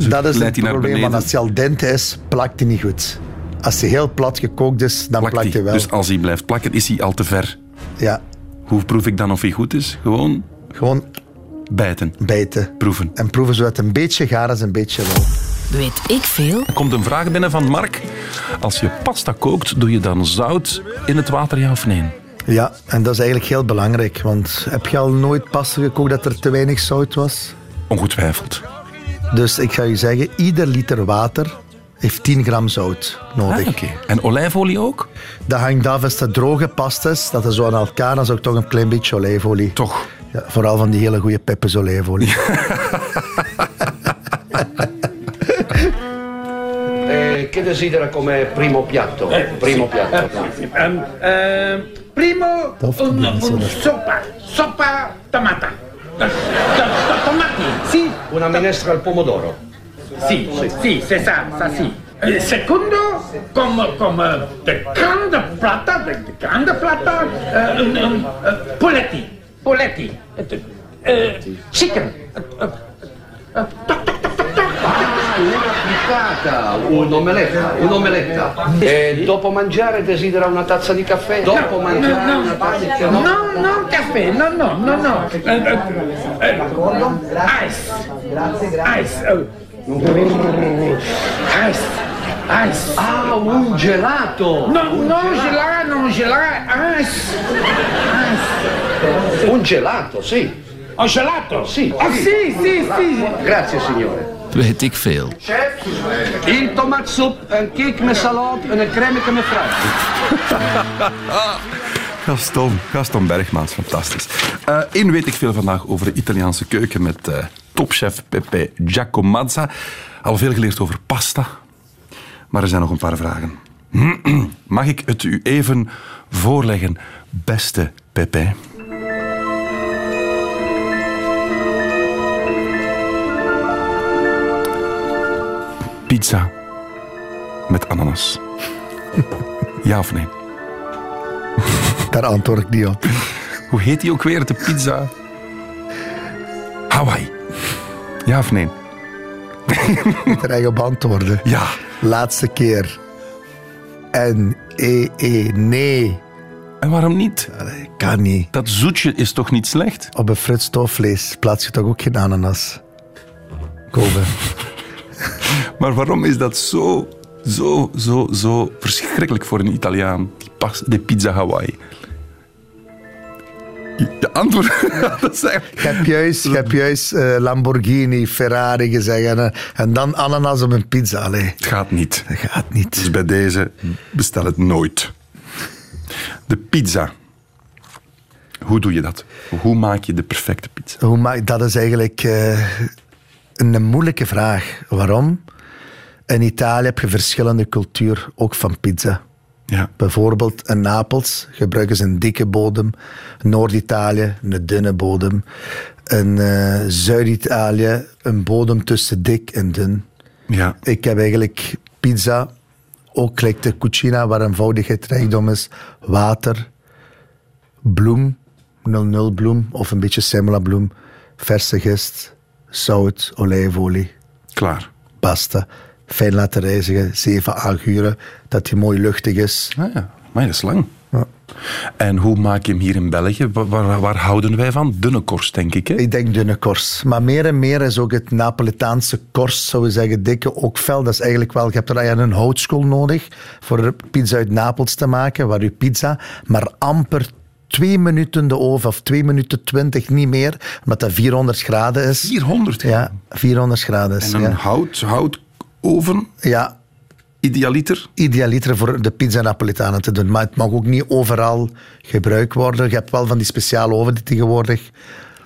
Dat is het probleem, want als hij al dente is, plakt hij niet goed. Als hij heel plat gekookt is, dan Plakt plakt hij wel. Dus als hij blijft plakken, is hij al te ver. Ja, Hoe proef ik dan of hij goed is? Gewoon gewoon bijten, bijten. proeven. En proeven zodat het een beetje gaar is, een beetje rauw. Weet ik veel? Er komt een vraag binnen van Mark. Als je pasta kookt, doe je dan zout in het water, ja of nee? Ja, en dat is eigenlijk heel belangrijk. Want heb je al nooit pasta gekookt dat er te weinig zout was? Ongetwijfeld. Dus ik ga je zeggen, ieder liter water heeft 10 gram zout nodig. Ah, oké. En olijfolie ook? Dat hangt af als het droge pasta is, dat is zo aan elkaar, dan zou ik toch een klein beetje olijfolie. Toch. Ja, vooral van die hele goede peppers olijfolie. Eh, che desidera come primo piatto? Primo piatto. Ehm, ehm, primo, un, un dat- sopa, sopa tomata. Eh, to- to- Tomati, sì, Una minestra al pomodoro. sì, sì, c'est ça, ça sì. Eh, Secondo, come, come de grande plata, de, de grande plata, eh, un, un, eh, Poletti. Eh, Cicra. Una frittata, un'omeletta, un'omeletta. E dopo mangiare desidera una tazza di caffè? Dopo mangiare una tazza di caffè? No, no, caffè, no, no, no, no. D'accordo? Ice. Grazie, grazie. Ice. Oh. Ice. Ice. Ah, un gelato! No, un non gelato, non gelato, ice! Un gelato, sì. Oh, gelato? Sì. Oh, sì, sì, sì. Grazie signore. Weet ik veel. Chef, il tomatsoep, een cake met salade en een crème met fruit. Gaston, Gaston Bergmaans, fantastisch. Eén weet ik veel vandaag over de Italiaanse keuken met eh, topchef Pepe Giacomazza. Al veel geleerd over pasta, maar er zijn nog een paar vragen. Mag ik het u even voorleggen, beste Pepe? Pizza met ananas. Ja of nee? Daar antwoord ik niet op. Hoe heet die ook weer, de pizza? Hawaii. Ja of nee? er eigenlijk op antwoorden. Ja. Laatste keer. N, E, E, nee. En waarom niet? Allee, kan niet. Dat zoetje is toch niet slecht? Op een frit stoofvlees plaats je toch ook geen ananas? Kobe. Maar waarom is dat zo, zo, zo, zo verschrikkelijk voor een Italiaan? Die pas, de pizza Hawaii. Je antwoord... dat Ik heb juist, ik heb juist eh, Lamborghini, Ferrari gezegd en, eh, en dan ananas op een pizza. Allee, Het gaat niet. dat gaat niet. Dus bij deze bestel het nooit. De pizza. Hoe doe je dat? Hoe maak je de perfecte pizza? Hoe maak, dat is eigenlijk eh, een moeilijke vraag. Waarom? In Italië heb je verschillende cultuur, ook van pizza. Ja. Bijvoorbeeld in Napels gebruiken ze een dikke bodem. Noord-Italië een dunne bodem. In eh, Zuid-Italië een bodem tussen dik en dun. Ja. Ik heb eigenlijk pizza, ook gelijk de cucina, waar eenvoudigheid rijkdom is. Water, bloem, 00 bloem of een beetje semla bloem. Verse gist, zout, olijfolie, Klaar. pasta. Fijn laten rijzigen, 7, 8 uren, dat die mooi luchtig is. Ah ja, maar dat is lang. Ja. En hoe maak je hem hier in België? Waar, houden wij van? Dunne korst, denk ik. Hè? Ik denk dunne korst. Maar meer en meer is ook het Napolitaanse korst, zou we zeggen, dikke ook fel. Dat is eigenlijk wel, je hebt er eigenlijk een houtskool nodig voor pizza uit Napels te maken, waar je pizza maar amper twee minuten de oven, of twee minuten twintig, niet meer, omdat dat 400 graden is. 400. Ja, 400 400 is. En een ja. hout, houtoven, ja, idealiter. idealiter voor de pizza Napolitanen te doen. Maar het mag ook niet overal gebruikt worden. Je hebt wel van die speciale oven die tegenwoordig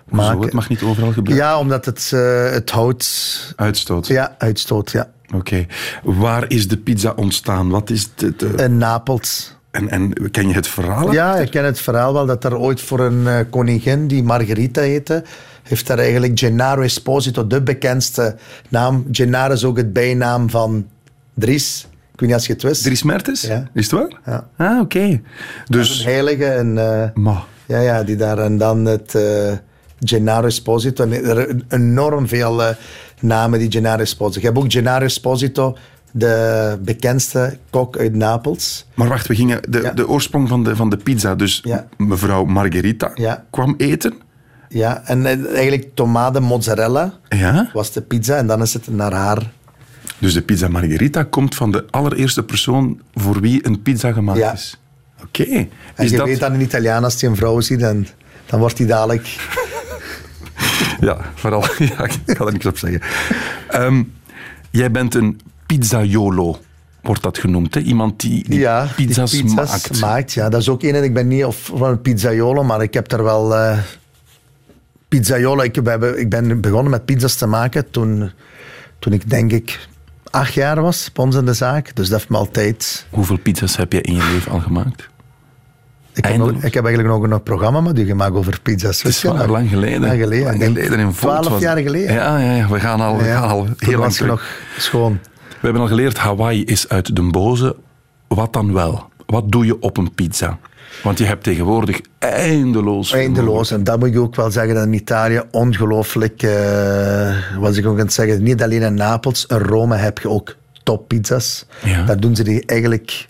Zo, maken. het mag niet overal gebruiken. Ja, omdat het, eh, het hout Uitstoot. ja, uitstoot. Ja. Oké. Waar is de pizza ontstaan? Wat is de, de- In Napels. en, en ken je het verhaal? Ja, ik ken het verhaal wel dat er ooit voor een eh, koningin die Margherita heette, heeft daar eigenlijk Gennaro Esposito, de bekendste naam. Gennaro is ook het bijnaam van Dries. Ik weet niet als je het wist. Dries Mertens? Ja. Is het waar? Ja. Ah, oké. Dus... Een heilige. En, Ma. ja, ja, die daar en dan het eh, Gennaro Esposito. En enorm veel eh, namen die Gennaro Esposito. Je hebt ook Gennaro Esposito, de bekendste kok uit Napels. Maar wacht, we gingen de, Ja. de oorsprong van de, van de pizza. Dus mevrouw Margherita kwam eten. Ja, en eigenlijk tomate mozzarella Ja. was de pizza. En dan is het naar haar. Dus de pizza Margherita komt van de allereerste persoon voor wie een pizza gemaakt Ja. is. Oké. En je dat... weet aan een Italiaan, als hij een vrouw ziet, dan, dan wordt hij dadelijk... Ja, vooral. Ja, ik ga er niks op zeggen. Ehm, jij bent een pizzaiolo, wordt dat genoemd. Hè? Iemand die, die ja, die pizza's, maakt. maakt. Ja, dat is ook een. en Ik ben niet of van een pizzaiolo, maar ik heb daar wel... eh pizzaiolo, ik, ik ben begonnen met pizza's te maken toen, toen ik denk ik acht jaar was, bij ons in de zaak. Dus dat heeft me altijd... Hoeveel pizza's heb je in je leven al gemaakt? Ik heb, Eindeloos. nog- ik heb eigenlijk nog een programma met u gemaakt over pizza's. Het is dat? lang geleden. Lang geleden. Lang in Volt 12 was- jaar geleden. Ja, ja, ja, we gaan al, we Ja, gaan al heel lang was je terug. nog schoon. We hebben al geleerd, Hawaii is uit den boze. Wat dan wel? Wat doe je op een pizza? Want je hebt tegenwoordig eindeloos... Eindeloos. En dat moet ik ook wel zeggen dat in Italië ongelooflijk, eh wat ik ook aan het zeggen, niet alleen in Napels, in Rome heb je ook toppizza's. Ja. Daar doen ze die eigenlijk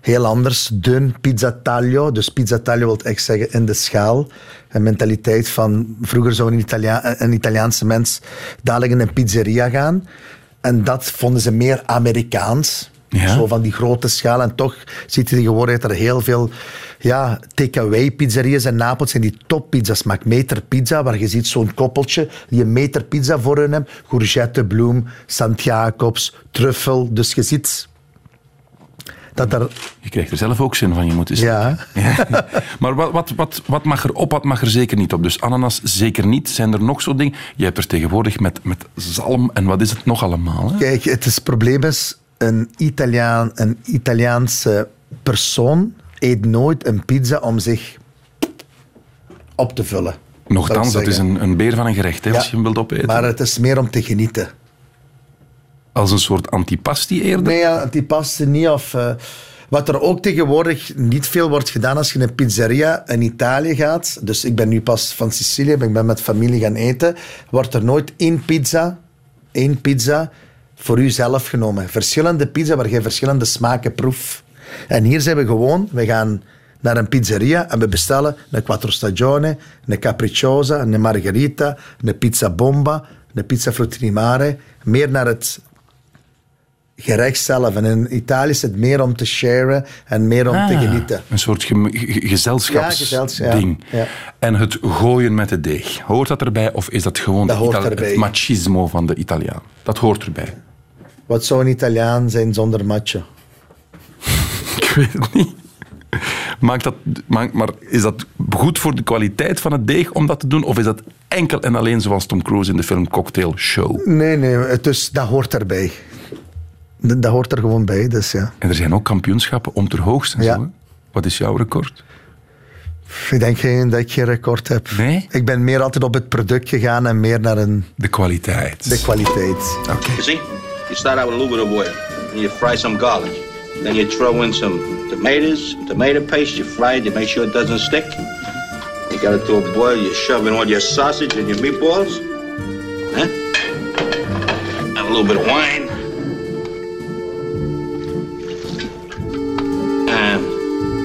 heel anders. Dun pizza taglio. Dus pizza taglio wil echt zeggen in de schaal. Een mentaliteit van vroeger zou een, Italia een Italiaanse mens dadelijk in een pizzeria gaan. En dat vonden ze meer Amerikaans. Ja. Zo van die grote schaal. En toch ziet je tegenwoordig dat er heel veel ja, takeaway pizzeria's in Napels zijn die toppizza's maken. Meter pizza, waar je ziet zo'n koppeltje die een meter pizza voor hun hebben. Courgette, bloem, Santiacobs, truffel. Dus je ziet dat er... Je krijgt er zelf ook zin van, je moet eens... Ja, Ja. Maar wat, wat, wat, wat mag er op, wat mag er zeker niet op? Dus ananas zeker niet. Zijn er nog zo dingen? Je hebt er tegenwoordig met, met zalm en wat is het nog allemaal? Hè? Kijk, het, is, het probleem is, een, Italiaan, een Italiaanse persoon eet nooit een pizza om zich op te vullen. Nochtans, dat is een, een beer van een gerecht, hè, als je hem wilt opeten. Maar het is meer om te genieten. Als een soort antipasti eerder. Nee, ja, er niet. Of, eh, wat er ook tegenwoordig niet veel wordt gedaan als je in een pizzeria in Italië gaat. Dus ik ben nu pas van Sicilië, ik ben met familie gaan eten. Wordt er nooit één pizza, één pizza voor u zelf genomen. Verschillende pizza waar je verschillende smaken proeft. En hier zijn we gewoon, we gaan naar een pizzeria en we bestellen een quattro stagione, een capricciosa, een margherita, een pizza bomba, een pizza frutti di mare. Meer naar het gerecht zelf. En in Italië is het meer om te sharen en meer om te Ah, genieten. Een soort ge- gezelschapsding. Ja, ja, ja. En het gooien met de deeg. Hoort dat erbij of is dat gewoon Dat de hoort Itali- erbij. het machismo van de Italiaan? Dat hoort erbij. Wat zou een Italiaan zijn zonder macho? Ik weet het niet. Maakt dat, maakt, maar is dat goed voor de kwaliteit van het deeg om dat te doen? Of is dat enkel en alleen zoals Tom Cruise in de film Cocktail Show? Nee, nee, het is, dat hoort erbij. Dat, dat hoort er gewoon bij, dus ja. En er zijn ook kampioenschappen om ter hoogste Ja. zo. Wat is jouw record? Ik denk geen, dat ik geen record heb. Nee? Ik ben meer altijd op het product gegaan en meer naar een, De kwaliteit. de kwaliteit. You see, you start out with a little bit of oil, and you fry some garlic. Then you throw in some tomatoes, some tomato paste. You fry it to make sure it doesn't stick. You got it to a boil. You shove in all your sausage and your meatballs. Huh? Have a little bit of wine. And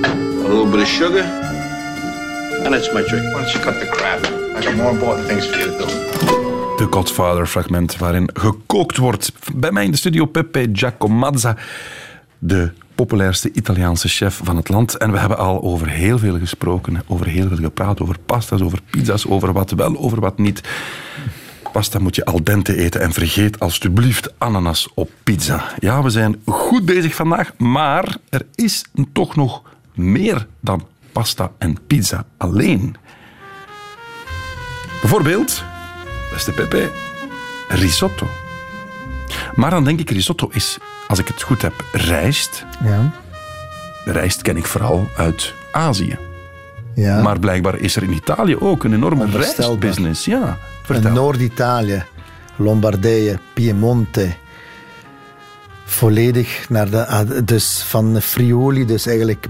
a little bit of sugar. And that's my trick. Why don't you cut the crap? I got more important things for you to do. De Godfather-fragment waarin gekookt wordt. Bij mij in de studio Pepe Giacomazza, de populairste Italiaanse chef van het land. En we hebben al over heel veel gesproken, over heel veel gepraat, over pasta's, over pizza's, over wat wel, over wat niet. Pasta moet je al dente eten en vergeet alstublieft ananas op pizza. Ja, we zijn goed bezig vandaag, maar er is toch nog meer dan pasta en pizza alleen. Bijvoorbeeld, beste Pepe, risotto. Maar dan denk ik, risotto is, als ik het goed heb, rijst. Ja. Rijst ken ik vooral uit Azië. ja. Maar blijkbaar is er in Italië ook een enorme rijstbusiness. Ja, vertel. Noord-Italië, Lombardije, Piemonte. Volledig naar de, ah, dus van Friuli, dus eigenlijk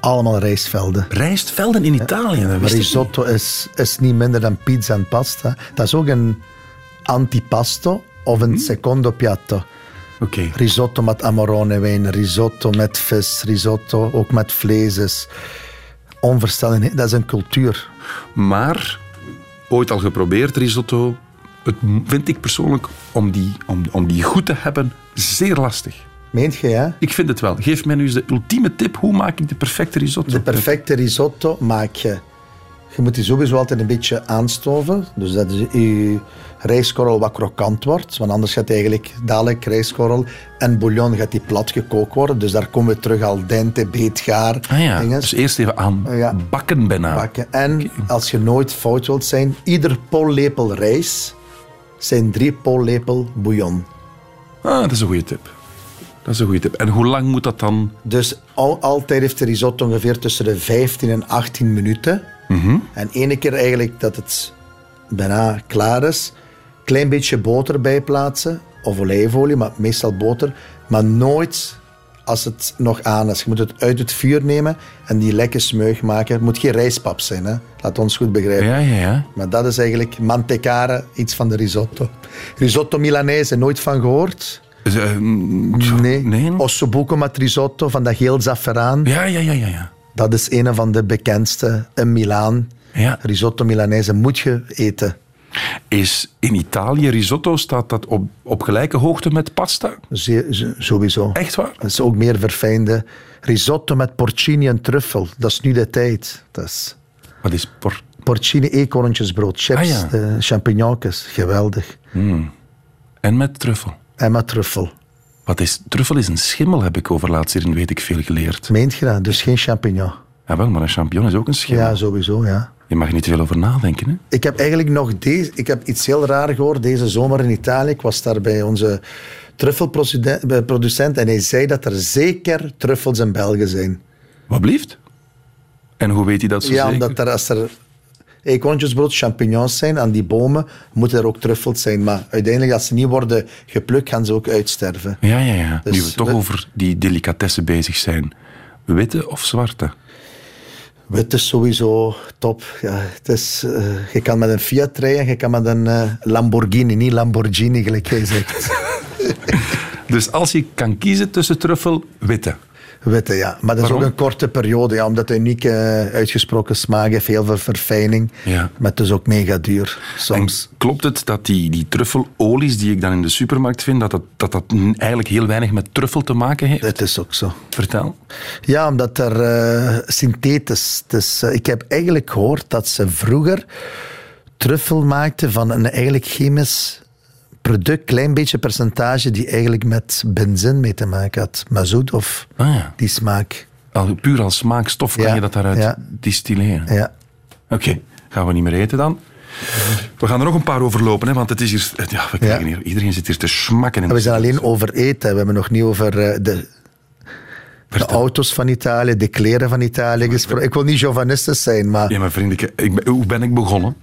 allemaal rijstvelden. Rijstvelden in Italië, Maar risotto is, is niet minder dan pizza en pasta. Dat is ook een antipasto of een secondo piatto. Risotto met amarone wijn, risotto met vis, risotto ook met vlees. is. Dat is een cultuur. Maar, ooit al geprobeerd risotto. Het vind ik persoonlijk, om die, om, om die goed te hebben, zeer lastig. Meent je, ja? Ik vind het wel. Geef mij nu eens de ultieme tip. Hoe maak ik de perfecte risotto? De perfecte risotto maak je. Je moet die sowieso altijd een beetje aanstoven. Dus dat je rijstkorrel wat krokant wordt. Want anders gaat eigenlijk dadelijk rijstkorrel en bouillon gaat die plat gekookt worden. Dus daar komen we terug al dente, beetgaar. Ah ja, dinges. dus eerst even aan Ja. bakken bijna. bakken. En als je nooit fout wilt zijn, ieder pollepel rijst zijn drie pollepel bouillon. Ah, dat is een goede tip. Dat is een goede tip. En hoe lang moet dat dan? Dus al, altijd heeft de risotto ongeveer tussen de 15 en 18 minuten. En ene keer eigenlijk dat het bijna klaar is, klein beetje boter bijplaatsen of olijfolie, maar meestal boter. Maar nooit als het nog aan is. Je moet het uit het vuur nemen en die lekker smeug maken. Het moet geen rijstpap zijn, hè? laat ons goed begrijpen. Ja, ja, ja. Maar dat is eigenlijk mantecare, iets van de risotto. Risotto Milanese, nooit van gehoord? Eh, Nee. nee. Ossobuco met risotto van dat geel zafferaan. Ja, ja, ja, ja. ja. Dat is een van de bekendste in Milaan. Ja. Risotto Milanese moet je eten. Is in Italië risotto, staat dat op, op gelijke hoogte met pasta? Sowieso. Echt waar? Dat is ook meer verfijnde. Risotto met porcini en truffel. Dat is nu de tijd. Dat is Wat is por... porcini eekhoorntjesbrood, chips, Ah, ja. de champignons. Geweldig. En met truffel? En met truffel. Wat is... Truffel is een schimmel, heb ik over laatst hier in Weet ik Veel geleerd. Meent je dat? Dus geen champignon. Ja, wel, maar een champignon is ook een schimmel. Ja, sowieso, ja. Je mag er niet te veel over nadenken, hè? Ik heb eigenlijk nog deze... Ik heb iets heel raar gehoord deze zomer in Italië. Ik was daar bij onze truffelproducent en hij zei dat er zeker truffels in België zijn. Wat blieft? En hoe weet hij dat zo ja, zeker? omdat er als er eekhoorntjesbrood, champignons zijn aan die bomen, moeten er ook truffels zijn. Maar uiteindelijk, als ze niet worden geplukt, gaan ze ook uitsterven. Ja, ja, ja. Dus nu we toch we- over die delicatessen bezig zijn. Witte of zwarte? Wit is sowieso top. Ja, het is, eh, je kan met een Fiat rijden, je kan met een eh, Lamborghini, niet Lamborghini, gelijk jij zegt. Dus als je kan kiezen tussen truffel, witte. Witte, ja. Maar dat is Waarom? ook een korte periode, ja, omdat de unieke eh, uitgesproken smaak heeft, heel veel verfijning. Ja. Maar het is ook mega duur, soms. En klopt het dat die, die truffelolies die ik dan in de supermarkt vind, dat dat, dat dat eigenlijk heel weinig met truffel te maken heeft? Het is ook zo. Vertel. Ja, omdat er eh, synthetisch... Dus, eh, ik heb eigenlijk gehoord dat ze vroeger truffel maakten van een eigenlijk chemisch product, klein beetje percentage, die eigenlijk met benzine mee te maken had. Mazoet of Ah, ja. die smaak. Al, puur als smaakstof kan je dat daaruit ja. distilleren. Ja. Oké, gaan we niet meer eten dan? We gaan er nog een paar overlopen, hè, want het is hier, ja, we krijgen hier, iedereen zit hier te smakken. in En we zijn alleen over eten. We hebben nog niet over eh, de, de auto's van Italië, de kleren van Italië gesproken. Ik wil niet chauvinistisch zijn, maar... Ja, maar vriend, ik, ik ben- hoe ben ik begonnen?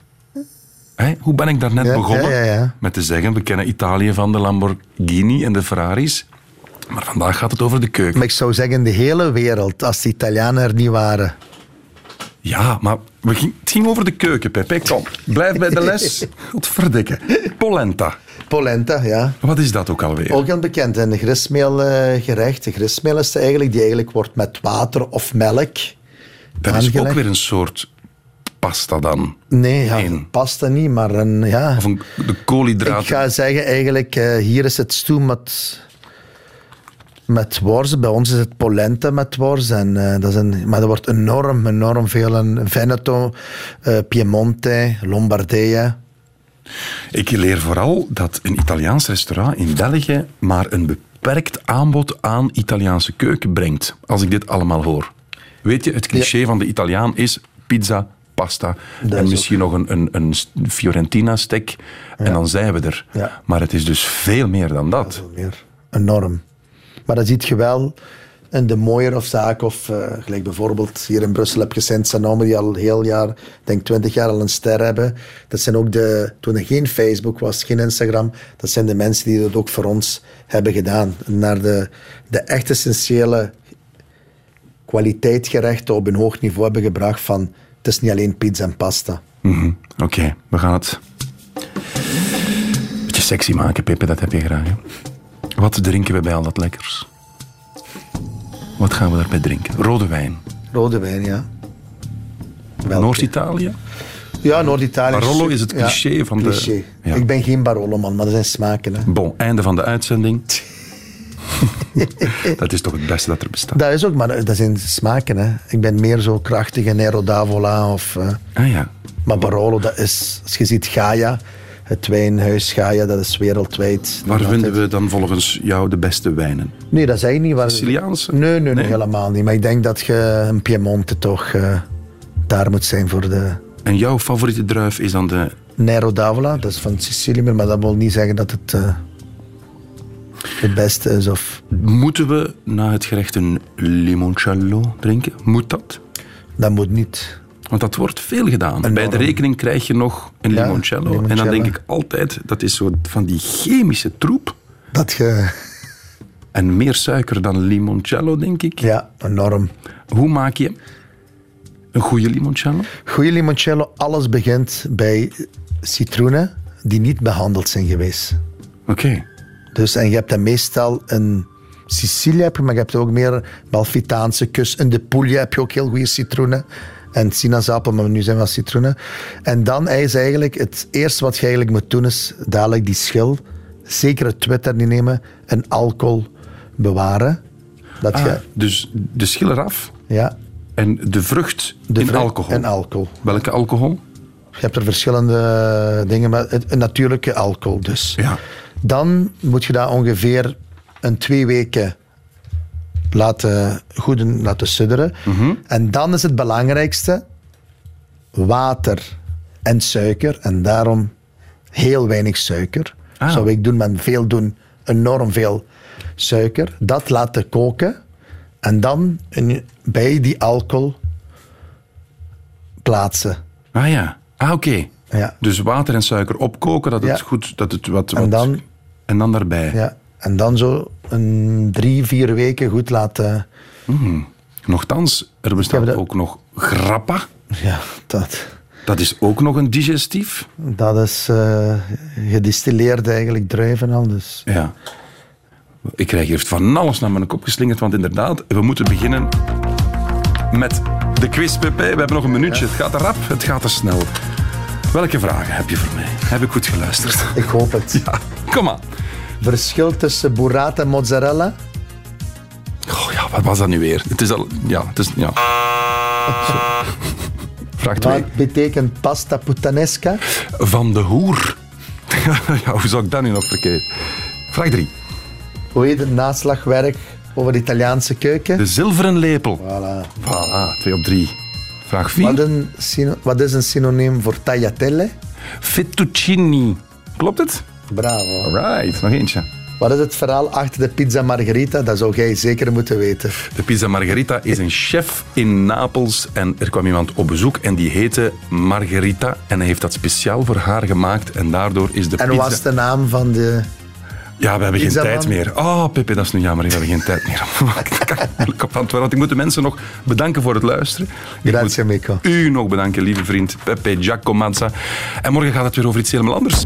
Hoe ben ik daarnet Ja, begonnen? ja, ja, ja. Met te zeggen, we kennen Italië van de Lamborghini en de Ferraris. Maar vandaag gaat het over de keuken. Maar ik zou zeggen, de hele wereld, als de Italianen er niet waren. Ja, maar we ging, het ging over de keuken, Pepe. Kom, blijf bij de les. Godverdikke. Polenta. Polenta, ja. Wat is dat ook alweer? Ook heel bekend, een gristmeelgerecht. De gristmeel is eigenlijk, die eigenlijk wordt met water of melk dat is ook weer een soort pasta dan. Nee, ja, pasta niet, maar een, ja... Of een, de koolhydraten. Ik ga zeggen, eigenlijk, eh, hier is het stoem met, met worst. Bij ons is het polenta met worst. En, eh, dat is een, maar er wordt enorm, enorm veel in Veneto, eh, Piemonte, Lombardije. Ik leer vooral dat een Italiaans restaurant in België maar een beperkt aanbod aan Italiaanse keuken brengt. Als ik dit allemaal hoor. Weet je, het cliché van de Italiaan is pizza, pasta Dat en is misschien nog een, een, een Fiorentina steak en dan zijn we er. Ja. Maar het is dus veel meer dan dat. Meer. Enorm. Maar dat ziet je wel in de mooier of zaak. Of eh, gelijk bijvoorbeeld hier in Brussel heb je Saint-Sanome, die al heel jaar, denk twintig jaar al een ster hebben. Dat zijn ook de, toen er geen Facebook was, geen Instagram, dat zijn de mensen die dat ook voor ons hebben gedaan. Naar de, de echt essentiële kwaliteitgerechten op een hoog niveau hebben gebracht van het is niet alleen pizza en pasta. Mhm. Oké, we gaan het een beetje sexy maken, Pepe, dat heb je graag. Hè? Wat drinken we bij al dat lekkers? Wat gaan we daarbij drinken? Rode wijn. Rode wijn, ja. Noord-Italië? Ja, Noord-Italië. Barolo is het cliché van de-. Ja. Ik ben geen Barolo-man, maar dat zijn smaken. Hè. Bon, einde van de uitzending. dat is toch het beste dat er bestaat. Dat is ook, maar dat zijn smaken. Hè. Ik ben meer zo krachtig in Nero d'Avola. Of, eh, Ah ja. maar Barolo, dat is, als je ziet Gaia, het wijnhuis Gaia, dat is wereldwijd. Waar vinden altijd- we dan volgens jou de beste wijnen? Nee, dat zei ik niet. Waar... Siciliaanse? Nee, nee, nee, helemaal niet. Maar ik denk dat je in Piemonte toch eh, daar moet zijn voor de En jouw favoriete druif is dan de... Nero d'Avola. Dat is van Sicilië, maar dat wil niet zeggen dat het eh, het beste is. Of... Moeten we na het gerecht een limoncello drinken? Moet dat? Dat moet niet. Want dat wordt veel gedaan. Bij de rekening krijg je nog een Ja, limoncello. En dan denk ik altijd, dat is zo van die chemische troep. Dat je... En meer suiker dan limoncello, denk ik. Ja, enorm. Hoe maak je een goede limoncello? Goede limoncello, alles begint bij citroenen die niet behandeld zijn geweest. Oké. Dus, en je hebt dan meestal een Sicilië, heb je, maar je hebt ook meer Malfitaanse kust. In de Puglia heb je ook heel goede citroenen. En sinaasappel, maar nu zijn we citroenen. En dan is eigenlijk het eerste wat je eigenlijk moet doen, is dadelijk die schil, zeker het Twitter niet nemen, en alcohol bewaren. Dat Ah, je, dus de schil eraf ja, en de vrucht de in vrucht alcohol. En alcohol. Welke alcohol? Je hebt er verschillende dingen, maar het, een natuurlijke alcohol dus. Ja. Dan moet je dat ongeveer een twee weken laten, goed laten sudderen. Mhm. En dan is het belangrijkste water en suiker. En daarom heel weinig suiker. Ah. Zou ik doen, maar veel doen, enorm veel suiker. Dat laten koken. En dan bij die alcohol plaatsen. Ah ja. Ah, oké. Ja. Dus water en suiker opkoken, dat het Ja. goed... Dat het wat, En wat- dan- en dan daarbij. Ja. En dan zo een drie, vier weken goed laten... Nochtans, er bestaat dat- ook nog grappa. Ja, dat, Dat is ook nog een digestief. dat is eh gedistilleerde eigenlijk druiven al. Dus. Ja. Ik krijg hier van alles naar mijn kop geslingerd, want inderdaad, we moeten beginnen met de quiz, Pepe. We hebben nog een minuutje. Het gaat rap, het gaat te snel. Welke vragen heb je voor mij? Heb ik goed geluisterd? Ik hoop het. Ja, kom aan. Verschil tussen burrata en mozzarella? Oh ja, wat was dat nu weer? Het is al... Ja, het is... Ja. Vraag 2. Wat betekent pasta puttanesca? Van de hoer. ja, hoe zou ik dat nu nog verkeerd? Vraag 3. Hoe heet het naslagwerk over de Italiaanse keuken? De zilveren lepel. Voilà. Voilà, 2 op 3. Vraag 4. Wat, wat is een synoniem voor tagliatelle? Fettuccini. Klopt het? Bravo. Right, nog eentje. Wat is het verhaal achter de pizza margherita? Dat zou jij zeker moeten weten. De Pizza Margherita is een chef in Napels en er kwam iemand op bezoek en die heette Margherita en hij heeft dat speciaal voor haar gemaakt en daardoor is de En pizza... wat is de naam van de... Ja, we hebben geen tijd meer. Oh, Pepe, dat is nu jammer. We hebben geen tijd meer. Ik kan moeilijk op antwoorden. Want ik moet de mensen nog bedanken voor het luisteren. Ik Grazie, Mico. u nog bedanken, lieve vriend Pepe Giacomazza. En morgen gaat het weer over iets helemaal anders.